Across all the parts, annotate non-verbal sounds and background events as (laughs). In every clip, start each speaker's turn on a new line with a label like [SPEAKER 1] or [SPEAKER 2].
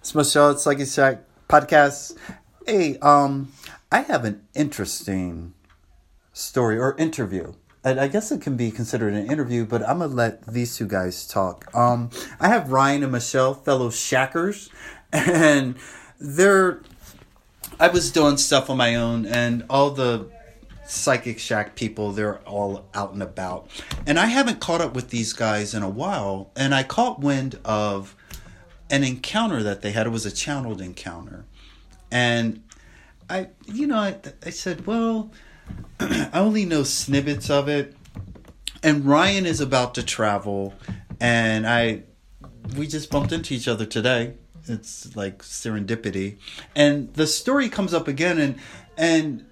[SPEAKER 1] It's Michelle. It's like Shack podcast. Hey, um, I have an interesting story or interview. And I guess it can be considered an interview, but I'm gonna let these two guys talk. Um, I have Ryan and Michelle, fellow shackers, (laughs) and they're. I was doing stuff on my own, and all the psychic shack people they're all out and about and i haven't caught up with these guys in a while and i caught wind of an encounter that they had. It was a channeled encounter. And i you know i, I said well (clears throat) i only know snippets of it. And ryan is about to travel and i we just bumped into each other today. It's like serendipity. And the story comes up again and and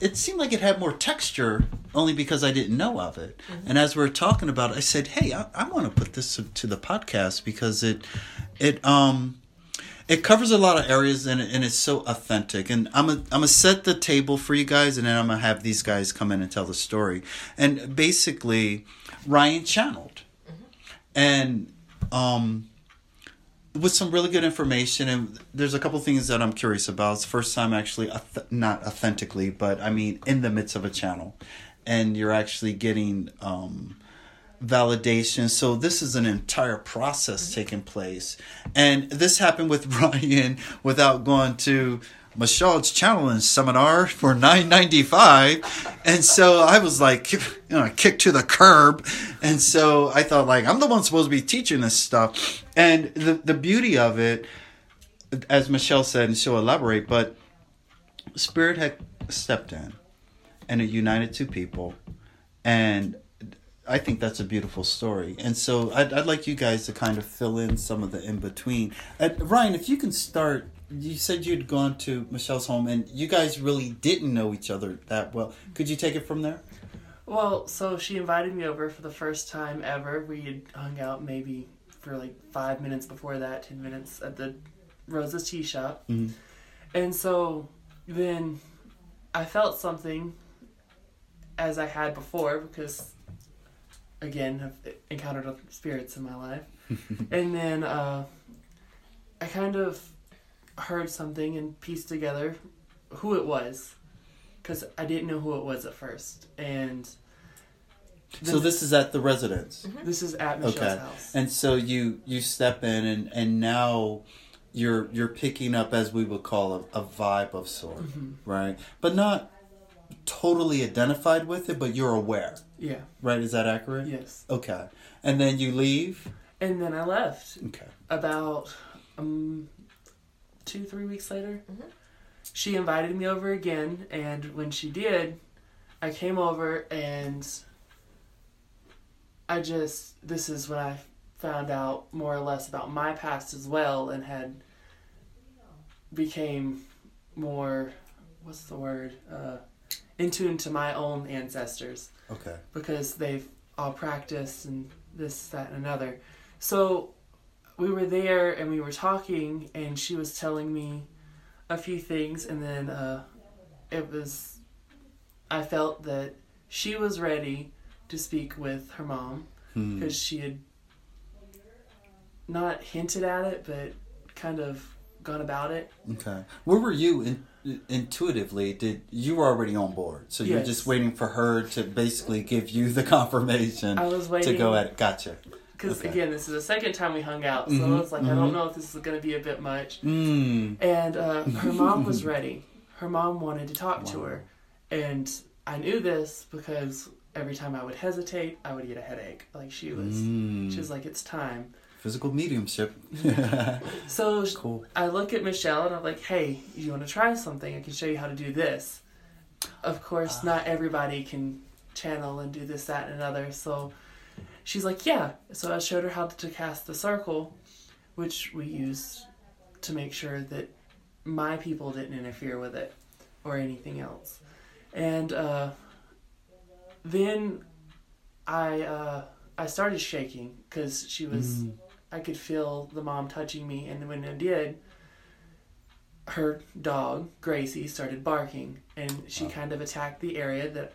[SPEAKER 1] it seemed like it had more texture only because I didn't know of it. Mm-hmm. And as we are talking about it, I said, "Hey, I, I want to put this to, to, the podcast because it it um it covers a lot of areas and, and it's so authentic. And I'm a, I'm gonna set the table for you guys, and then I'm gonna have these guys come in and tell the story. And basically, Ryan channeled, mm-hmm. and um with some really good information and there's a couple things that i'm curious about. It's first time actually not authentically but i mean in the midst of a channel and you're actually getting um, validation. So this is an entire process taking place and this happened with (laughs) ryan without going to Michelle's challenge seminar for nine ninety five, and so I was like, (laughs) you know, kicked to the curb, and so I thought like I'm the one supposed to be teaching this stuff, and the the beauty of it, as Michelle said, and she'll elaborate, but Spirit had stepped in, and it united two people, and I think that's a beautiful story. And so I'd, I'd like you guys to kind of fill in some of the in between. Uh, Ryan, if you can start you said you'd gone to Michelle's home and you guys really didn't know each other that well. Could you take it from there?
[SPEAKER 2] Well, so she invited me over for the first time ever. We had hung out maybe for like five minutes before that, ten minutes at the Rosa's Tea Shop. Mm-hmm. And so then I felt something as I had before because, again, I've encountered spirits in my life. (laughs) and then uh, I kind of heard something and pieced together who it was because I didn't know who it was at first. And
[SPEAKER 1] so this is at the residence.
[SPEAKER 2] Mm-hmm. This is at Michelle's okay. house.
[SPEAKER 1] And so you you step in and and now you're you're picking up as we would call a, a vibe of sort, mm-hmm. right? But not totally identified with it, but you're aware.
[SPEAKER 2] Yeah.
[SPEAKER 1] Right? Is that accurate?
[SPEAKER 2] Yes.
[SPEAKER 1] Okay. And then you leave.
[SPEAKER 2] And then I left.
[SPEAKER 1] Okay.
[SPEAKER 2] About um two, three weeks later. Mm-hmm. She invited me over again, and when she did, I came over and I just, this is when I found out more or less about my past as well and had became more, what's the word, uh, in tune to my own ancestors.
[SPEAKER 1] Okay.
[SPEAKER 2] Because they've all practiced and this, that, and another. So we were there and we were talking, and she was telling me a few things, and then uh, it was. I felt that she was ready to speak with her mom because hmm. she had not hinted at it, but kind of gone about it.
[SPEAKER 1] Okay. Where were you in, intuitively? Did you were already on board? So you're just waiting for her to basically give you the (laughs) confirmation.
[SPEAKER 2] I was waiting
[SPEAKER 1] to go at it. Gotcha
[SPEAKER 2] because okay. again, this is the second time we hung out, so mm-hmm, it's like mm-hmm. I don't mm-hmm. know if this is going to be a bit much.
[SPEAKER 1] Mm.
[SPEAKER 2] And uh, her mom was (laughs) ready. Her mom wanted to talk wow. to her, and I knew this because every time I would hesitate, I would get a headache. Like she was, mm. she was like, "It's time."
[SPEAKER 1] Physical mediumship. (laughs)
[SPEAKER 2] so (laughs) cool. I look at Michelle and I'm like, "Hey, you want to try something? I can show you how to do this." Of course, uh. not everybody can channel and do this, that, and another. So she's like, yeah. So I showed her how to cast the circle, which we used to make sure that my people didn't interfere with it or anything else. And uh, then I uh, I started shaking because she was. Mm. I could feel the mom touching me, and when I did, her dog Gracie started barking, and she wow. kind of attacked the area that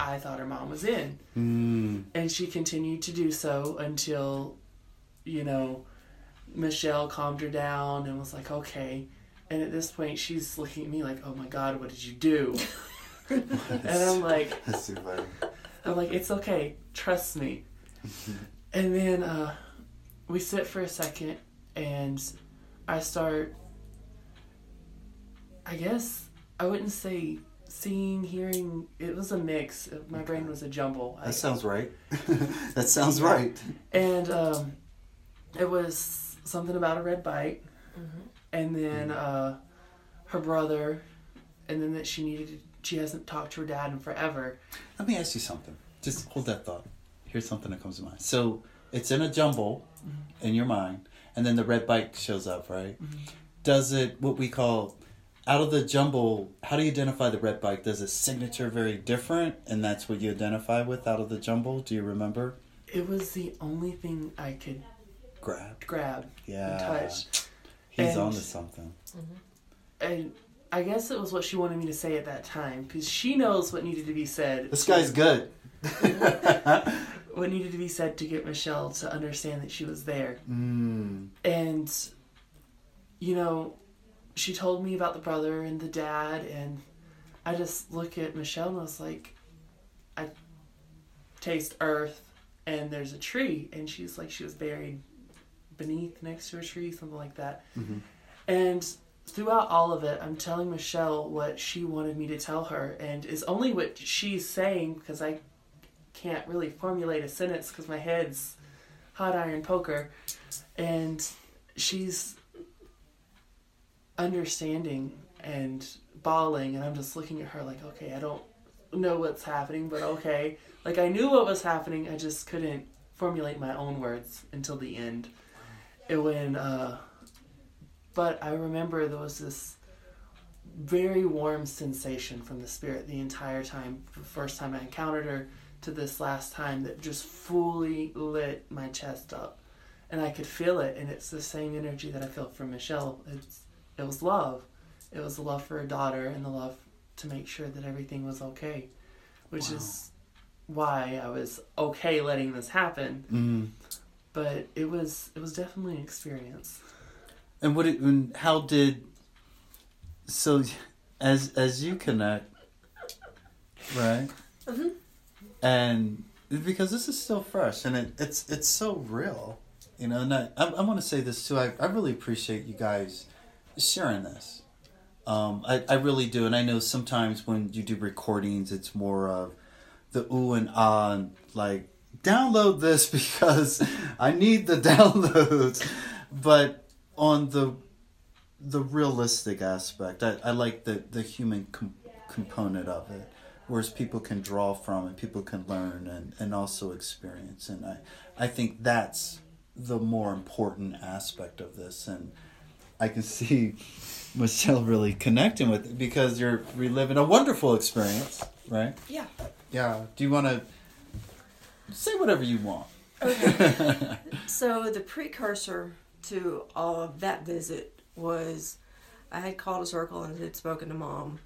[SPEAKER 2] I thought her mom was in.
[SPEAKER 1] Mm.
[SPEAKER 2] And she continued to do so until, you know, Michelle calmed her down and was like, okay. And at this point, she's looking at me like, oh my God, what did you do? (laughs) and I'm like,
[SPEAKER 1] That's too funny.
[SPEAKER 2] I'm like, it's okay, trust me. (laughs) and then uh, we sit for a second, and I start. I guess I wouldn't say seeing, hearing. It was a mix. My brain was a jumble. I, (laughs)
[SPEAKER 1] That sounds right. that sounds right.
[SPEAKER 2] and um, it was something about a red bite, and then uh, her brother, and then that she needed. She hasn't talked to her dad in forever.
[SPEAKER 1] Let me ask you something. Just hold that thought. Here's something that comes to mind. So it's in a jumble in your mind, and then the red bike shows up, right? Does it what we call out of the jumble? How do you identify the red bike? Does its signature very different, and that's what you identify with out of the jumble? Do you remember?
[SPEAKER 2] It was the only thing I could
[SPEAKER 1] Grab.
[SPEAKER 2] grab
[SPEAKER 1] Yeah.
[SPEAKER 2] and touch.
[SPEAKER 1] He's
[SPEAKER 2] And-
[SPEAKER 1] on to something.
[SPEAKER 2] And I guess it was what she wanted me to say at that time because she knows what needed to be said.
[SPEAKER 1] This guy's good. (laughs)
[SPEAKER 2] What needed to be said to get Michelle to understand that she was there.
[SPEAKER 1] mm.
[SPEAKER 2] And, you know, she told me about the brother and the dad, and I just look at Michelle and I was like, I taste earth, and there's a tree, and she's like, she was buried beneath next to a tree, something like that.
[SPEAKER 1] Mhm.
[SPEAKER 2] And throughout all of it, I'm telling Michelle what she wanted me to tell her, and is only what she's saying because I can't really formulate a sentence because my head's hot iron poker, and she's understanding and bawling, and I'm just looking at her like, okay, I don't know what's happening, but okay. Like I knew what was happening, I just couldn't formulate my own words until the end. It when, uh, but I remember there was this very warm sensation from the spirit the entire time. The first time I encountered her to this last time that just fully lit my chest up, and I could feel it. And it's the same energy that I felt from Michelle. It's it was love. It was the love for a daughter and the love to make sure that everything was okay, which
[SPEAKER 1] Wow.
[SPEAKER 2] is why I was okay letting this happen.
[SPEAKER 1] Mm.
[SPEAKER 2] But it was it was definitely an experience.
[SPEAKER 1] And what? It, and how did? So, as as you connect, right?
[SPEAKER 3] Mhm.
[SPEAKER 1] And because this is still fresh, and it, it's it's so real, you know. And I I, I want to say this too. I I really appreciate you guys sharing this. Um, I I really do, and I know sometimes when you do recordings, it's more of the ooh and ah, and like download this (laughs) because I need the (laughs) downloads. But on the the realistic aspect, I, I like the the human com- component of it, whereas people can draw from and people can learn and, and also experience, and I I think that's the more important aspect of this, and I can see (laughs) Michelle really connecting with it because you're reliving a wonderful experience, right?
[SPEAKER 3] Yeah.
[SPEAKER 1] Yeah. Do you want to say whatever you want?
[SPEAKER 3] Okay. (laughs) so the precursor to all of that visit was I had called a circle and had spoken to mom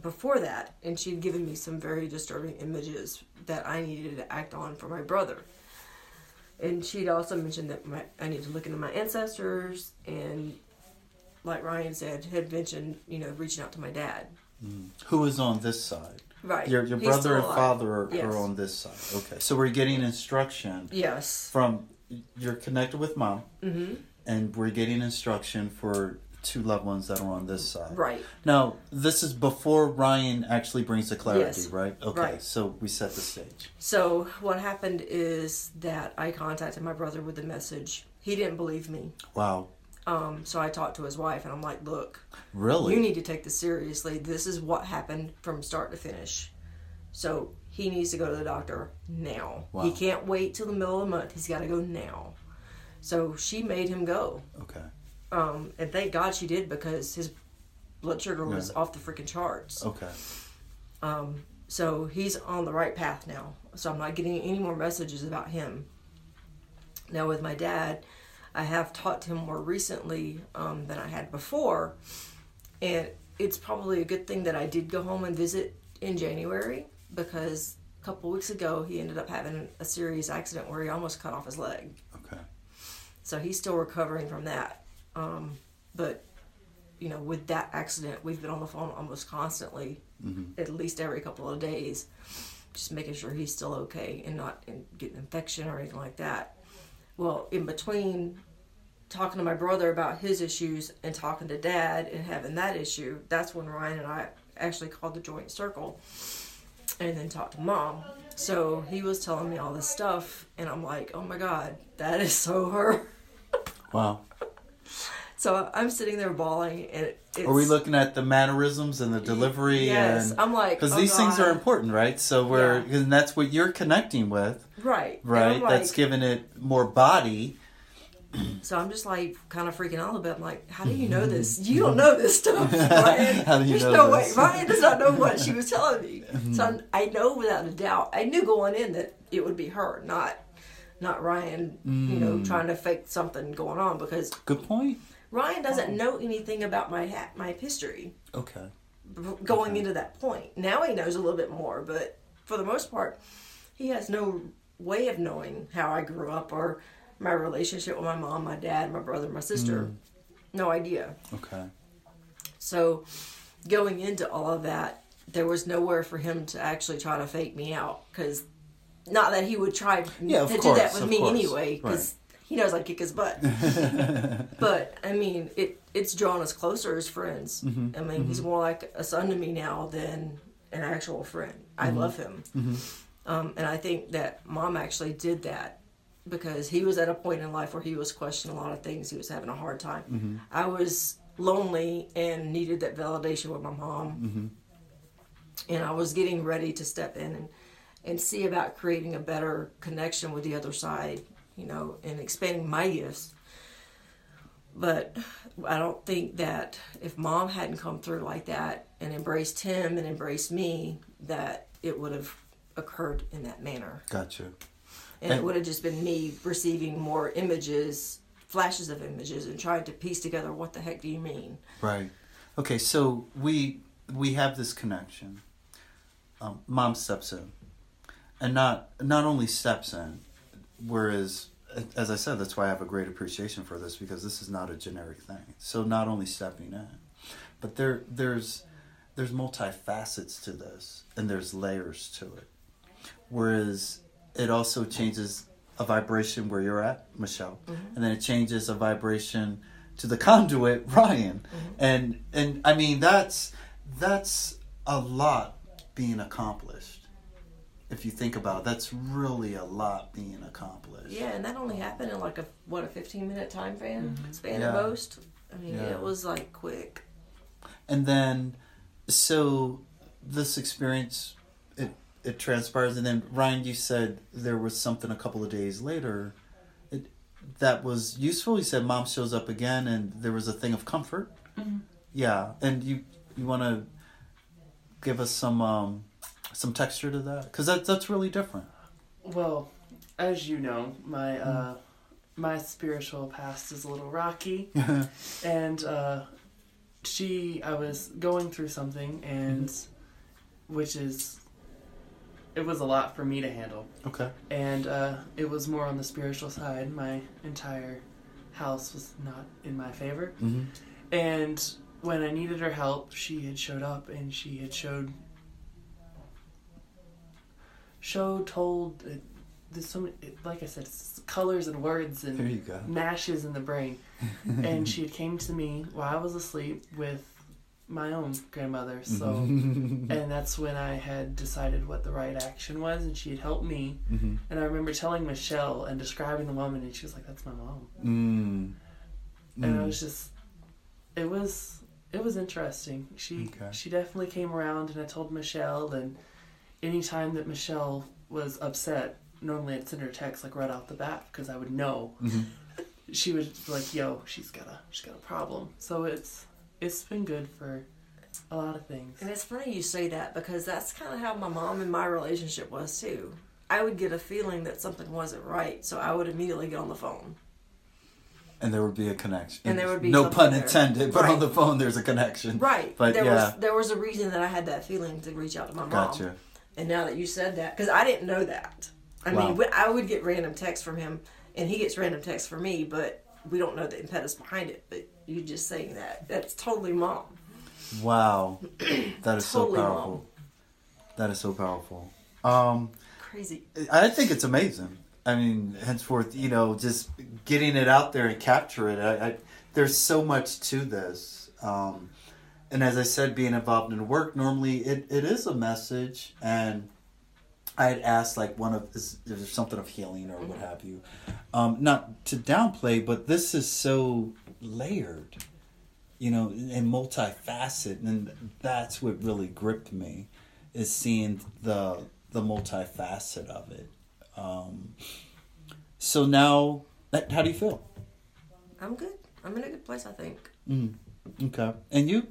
[SPEAKER 3] before that, and she'd given me some very disturbing images that I needed to act on for my brother. And she'd also mentioned that my, I need to look into my ancestors, and like Ryan said, had mentioned you know reaching out to my dad.
[SPEAKER 1] Who is on this side?
[SPEAKER 3] Right.
[SPEAKER 1] Your your
[SPEAKER 3] He's
[SPEAKER 1] brother and father are,
[SPEAKER 3] Yes.
[SPEAKER 1] are on this side. Okay, so we're getting instruction
[SPEAKER 3] Yes.
[SPEAKER 1] from you're connected with mom,
[SPEAKER 3] Mm-hmm.
[SPEAKER 1] and we're getting instruction for two loved ones that are on this side.
[SPEAKER 3] Right.
[SPEAKER 1] Now, this is before Ryan actually brings the clarity,
[SPEAKER 3] Yes.
[SPEAKER 1] right? Okay,
[SPEAKER 3] Right.
[SPEAKER 1] so we set the stage.
[SPEAKER 3] So what happened is that I contacted my brother with a message. He didn't believe me.
[SPEAKER 1] Wow,
[SPEAKER 3] Um, so I talked to his wife and I'm like, look,
[SPEAKER 1] really?
[SPEAKER 3] you need to take this seriously. This is what happened from start to finish. So he needs to go to the doctor now.
[SPEAKER 1] Wow.
[SPEAKER 3] He can't wait till the middle of the month. He's got to go now. So she made him go.
[SPEAKER 1] okay,
[SPEAKER 3] Um, and thank God she did because his blood sugar was
[SPEAKER 1] Yeah.
[SPEAKER 3] off the freaking charts.
[SPEAKER 1] okay,
[SPEAKER 3] Um, so he's on the right path now. So I'm not getting any more messages about him. Now with my dad, I have talked to him more recently um, than I had before, and it's probably a good thing that I did go home and visit in January because a couple weeks ago he ended up having a serious accident where he almost cut off his leg.
[SPEAKER 1] okay.
[SPEAKER 3] So he's still recovering from that. Um, but you know, with that accident, we've been on the phone almost constantly, at least every couple of days, just making sure he's still okay and not in, getting infection or anything like that. Well, in between talking to my brother about his issues and talking to dad and having that issue, that's when Ryan and I actually called the joint circle and then talked to mom. So he was telling me all this stuff, and I'm like, oh my god, that is so her. (laughs)
[SPEAKER 1] Wow.
[SPEAKER 3] So I'm sitting there bawling, and it, it's,
[SPEAKER 1] Are we looking at the mannerisms and the delivery?
[SPEAKER 3] Yes,
[SPEAKER 1] and
[SPEAKER 3] I'm like,
[SPEAKER 1] because
[SPEAKER 3] oh
[SPEAKER 1] these things are important, right? So we're
[SPEAKER 3] Yeah.
[SPEAKER 1] and that's what you're connecting with,
[SPEAKER 3] right,
[SPEAKER 1] right?
[SPEAKER 3] I'm
[SPEAKER 1] that's giving it more body.
[SPEAKER 3] So I'm just like kind of freaking out a bit. I'm like, how do you know this? You don't know this stuff, (laughs) Ryan.
[SPEAKER 1] How do you
[SPEAKER 3] There's
[SPEAKER 1] know
[SPEAKER 3] no
[SPEAKER 1] this?
[SPEAKER 3] way. Ryan does not know what she was (laughs) telling me.
[SPEAKER 1] Mm-hmm.
[SPEAKER 3] So I'm, I know without a doubt. I knew going in that it would be her, not not Ryan. You
[SPEAKER 1] Mm.
[SPEAKER 3] know, trying to fake something going on because
[SPEAKER 1] Good point.
[SPEAKER 3] Ryan doesn't know anything about my ha- my history
[SPEAKER 1] Okay.
[SPEAKER 3] b- going into that point. Now he knows a little bit more, but for the most part, he has no way of knowing how I grew up or my relationship with my mom, my dad, my brother, my sister. No idea.
[SPEAKER 1] Okay.
[SPEAKER 3] So going into all of that, there was nowhere for him to actually try to fake me out because not that he would try
[SPEAKER 1] Yeah,
[SPEAKER 3] to do that with me
[SPEAKER 1] course.
[SPEAKER 3] anyway because he knows I'd kick his butt. (laughs) but I mean, it it's drawn us closer as friends.
[SPEAKER 1] Mm-hmm.
[SPEAKER 3] I mean, he's more like a son to me now than an actual friend. I
[SPEAKER 1] Mm-hmm.
[SPEAKER 3] love him, um, and I think that mom actually did that because he was at a point in life where he was questioning a lot of things. He was having a hard time.
[SPEAKER 1] Mm-hmm.
[SPEAKER 3] I was lonely and needed that validation with my mom,
[SPEAKER 1] Mm-hmm.
[SPEAKER 3] and I was getting ready to step in and and see about creating a better connection with the other side, you know, and expanding my gifts. But I don't think that if mom hadn't come through like that and embraced him and embraced me, that it would have occurred in that manner.
[SPEAKER 1] Gotcha.
[SPEAKER 3] And it would have just been me receiving more images, flashes of images, and trying to piece together what the heck do you mean?
[SPEAKER 1] Right. Okay. So we we have this connection. Um, Mom steps in, and not not only steps in, whereas as I said, that's why I have a great appreciation for this because this is not a generic thing. So not only stepping in, but there there's there's multifacets to this, and there's layers to it. Whereas it also changes a vibration where you're at, Michelle, mm-hmm. and then it changes a vibration to the conduit, (laughs) Ryan, mm-hmm. and and I mean that's that's a lot being accomplished. If you think about it, that's really a lot being accomplished.
[SPEAKER 3] Yeah, and that only happened in like a what a fifteen minute time span span
[SPEAKER 1] Yeah.
[SPEAKER 3] at most. I mean,
[SPEAKER 1] Yeah.
[SPEAKER 3] it was like quick.
[SPEAKER 1] And then, so this experience, it it transpires, and then Ryan, you said there was something a couple of days later, it that was useful. You said mom shows up again, and there was a thing of comfort. Yeah, and you you want to give us some um some texture to that because that that's really different.
[SPEAKER 2] Well, as you know, my uh, my spiritual past is a little rocky, (laughs) and uh, she, I was going through something, and which is, it was a lot for me to handle,
[SPEAKER 1] Okay.
[SPEAKER 2] and uh, it was more on the spiritual side. My entire house was not in my favor,
[SPEAKER 1] Mm-hmm.
[SPEAKER 2] and when I needed her help, she had showed up, and she had showed showed told uh, there's so many like i said it's colors and words and mashes in the brain (laughs) and she had came to me while i was asleep with my own grandmother so
[SPEAKER 1] Mm-hmm. (laughs)
[SPEAKER 2] and that's when i had decided what the right action was and she had helped me
[SPEAKER 1] Mhm.
[SPEAKER 2] and i remember telling michelle and describing the woman and she was like that's my mom
[SPEAKER 1] Mm.
[SPEAKER 2] and
[SPEAKER 1] Mm.
[SPEAKER 2] i was just it was it was interesting she
[SPEAKER 1] Okay.
[SPEAKER 2] she definitely came around and i told michelle and anytime that michelle was upset normally i'd send her a text like right off the bat because i would know
[SPEAKER 1] Mhm.
[SPEAKER 2] she would be like yo she's got a she's got a problem so it's it's been good for a lot of things
[SPEAKER 3] And it's funny you say that because that's kind of how my mom and my relationship was too. I would get a feeling that something wasn't right, so I would immediately get on the phone.
[SPEAKER 1] And there would be a connection.
[SPEAKER 3] And there would be
[SPEAKER 1] no
[SPEAKER 3] something
[SPEAKER 1] pun
[SPEAKER 3] there.
[SPEAKER 1] intended, but
[SPEAKER 3] Right.
[SPEAKER 1] on the phone there's a connection.
[SPEAKER 3] Right.
[SPEAKER 1] But
[SPEAKER 3] there
[SPEAKER 1] yeah.
[SPEAKER 3] was there was a reason that I had that feeling to reach out to my mom.
[SPEAKER 1] Gotcha.
[SPEAKER 3] And now that you said that, because I didn't know that. I
[SPEAKER 1] Wow.
[SPEAKER 3] mean, I would get random texts from him, and he gets random texts from me, but we don't know the impetus behind it. But you just saying that that's totally mom.
[SPEAKER 1] Wow, (clears throat) that is
[SPEAKER 3] Totally
[SPEAKER 1] so powerful.
[SPEAKER 3] mom.
[SPEAKER 1] That is so powerful. Um,
[SPEAKER 3] Crazy.
[SPEAKER 1] I think it's amazing. I mean, henceforth, you know, just getting it out there and capture it. I, I there's so much to this. Um, and as I said, being involved in work, normally it, it is a message. And I had asked, like, one of is, is there something of healing or what have you? Um, not to downplay, but this is so layered, you know, and multifaceted, and that's what really gripped me, is seeing the the multifacet of it. Um, so now, how do you feel?
[SPEAKER 3] I'm good. I'm in a good place, I think.
[SPEAKER 1] Mm, okay, and you?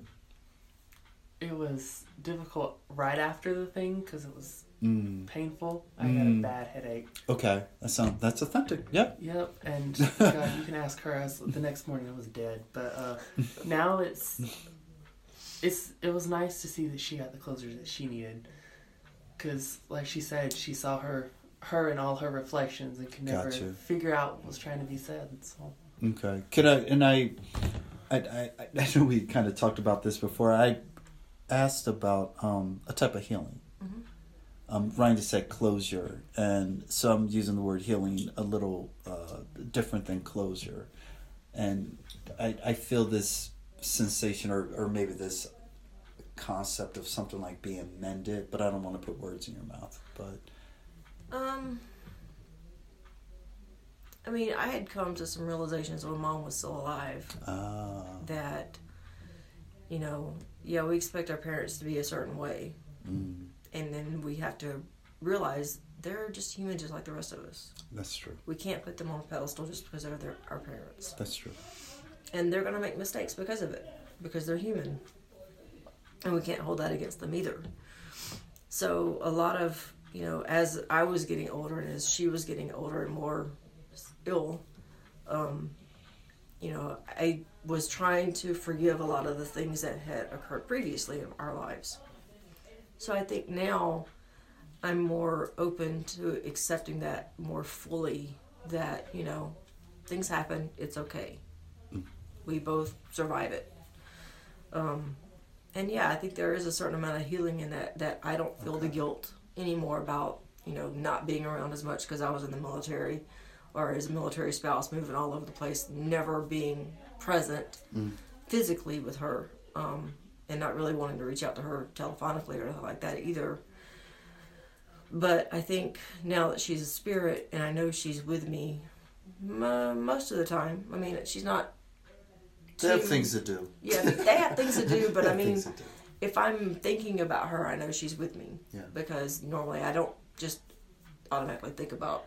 [SPEAKER 2] It was difficult right after the thing because it was
[SPEAKER 1] Mm,
[SPEAKER 2] painful. I had a
[SPEAKER 1] Mm.
[SPEAKER 2] bad headache.
[SPEAKER 1] okay, that sounds that's authentic. Yep.
[SPEAKER 2] Yep, and (laughs) God, you can ask her. I was, the next morning I was dead, but uh, now it's it's it was nice to see that she got the closure that she needed, because like she said, she saw her her and all her reflections and could never
[SPEAKER 1] Gotcha.
[SPEAKER 2] figure out what was trying to be said. So
[SPEAKER 1] Okay. Could I and I, I, I, I know we kind of talked about this before. I asked about um, a type of healing.
[SPEAKER 3] Mhm.
[SPEAKER 1] Um, Ryan just said closure, and so I'm using the word healing a little uh, different than closure. And I, I feel this sensation, or, or maybe this concept of something like being mended, but I don't want to put words in your mouth. But
[SPEAKER 3] Um, I mean, I had come to some realizations when mom was still alive
[SPEAKER 1] uh,
[SPEAKER 3] that, you know, yeah, we expect our parents to be a certain way,
[SPEAKER 1] mm,
[SPEAKER 3] and then we have to realize they're just human, just like the rest of us.
[SPEAKER 1] that's true.
[SPEAKER 3] We can't put them on a pedestal just because they're their, our parents,
[SPEAKER 1] That's true.
[SPEAKER 3] and they're gonna make mistakes because of it, because they're human, and we can't hold that against them either. So a lot of you know, as I was getting older and as she was getting older and more ill, um, you know, I was trying to forgive a lot of the things that had occurred previously in our lives. So I think now I'm more open to accepting that more fully that, you know, things happen, it's okay. We both survive it. Um, and yeah, I think there is a certain amount of healing in that, that I don't feel the guilt anymore about, you know, not being around as much because I was in the military or as a military spouse moving all over the place, never being present
[SPEAKER 1] Mm.
[SPEAKER 3] physically with her, um, and not really wanting to reach out to her telephonically or anything like that either. But I think now that she's a spirit and I know she's with me m- most of the time, I mean, she's not.
[SPEAKER 1] They have things to do.
[SPEAKER 3] Yeah, they have things to do, (laughs) but I mean,
[SPEAKER 1] things to do.
[SPEAKER 3] if I'm thinking about her, I know she's with me.
[SPEAKER 1] Yeah.
[SPEAKER 3] Because normally I don't just automatically think about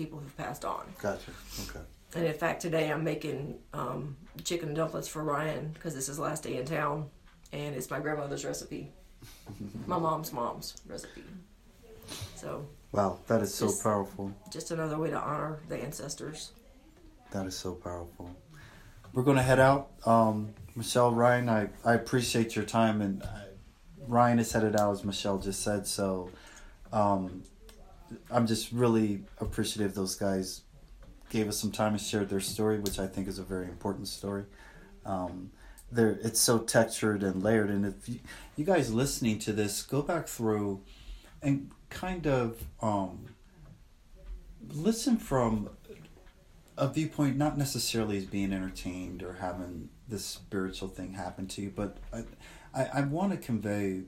[SPEAKER 3] people who've passed on.
[SPEAKER 1] Gotcha. Okay.
[SPEAKER 3] And in fact, today I'm making um, chicken dumplings for Ryan because it's his last day in town, and it's my grandmother's recipe, (laughs) my mom's mom's recipe. So
[SPEAKER 1] Wow, that is so
[SPEAKER 3] Just-
[SPEAKER 1] powerful.
[SPEAKER 3] just another way to honor the ancestors.
[SPEAKER 1] That is so powerful. We're going to head out. Um, Michelle, Ryan, I, I appreciate your time. And I, Ryan is headed out, as Michelle just said. So um, I'm just really appreciative those guys gave us some time and shared their story, which I think is a very important story. Um, there, it's so textured and layered. And if you, you guys listening to this, go back through and kind of um, listen from a viewpoint not necessarily as being entertained or having this spiritual thing happen to you, but I, I, I want to convey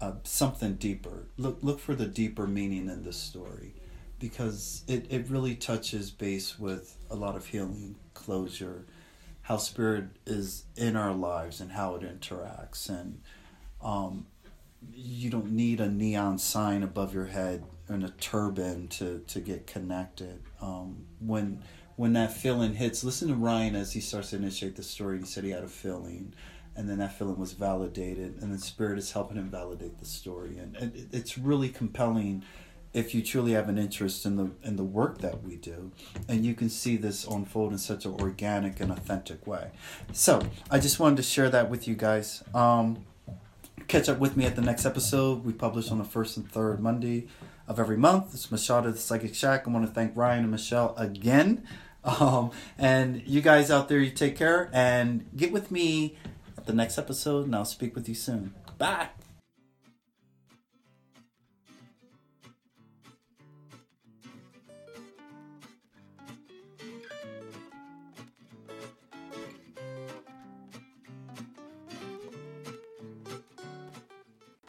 [SPEAKER 1] uh, something deeper. Look look for the deeper meaning in this story, because it, it really touches base with a lot of healing, closure, how spirit is in our lives and how it interacts, and um, you don't need a neon sign above your head and a turban to, to get connected. Um, when when that feeling hits, listen to Ryan as he starts to initiate the story. He said he had a feeling, and then that feeling was validated and then spirit is helping him validate the story. And, it's really compelling if you truly have an interest in the in the work that we do and you can see this unfold in such an organic and authentic way. So i just wanted to share that with you guys. Um, catch up with me at the next episode. We publish on the first and third monday of every month. It's machado the psychic shack. I want to thank ryan and michelle again. Um, and you guys out there you take care and get with me the next episode, and I'll speak with you soon. Bye.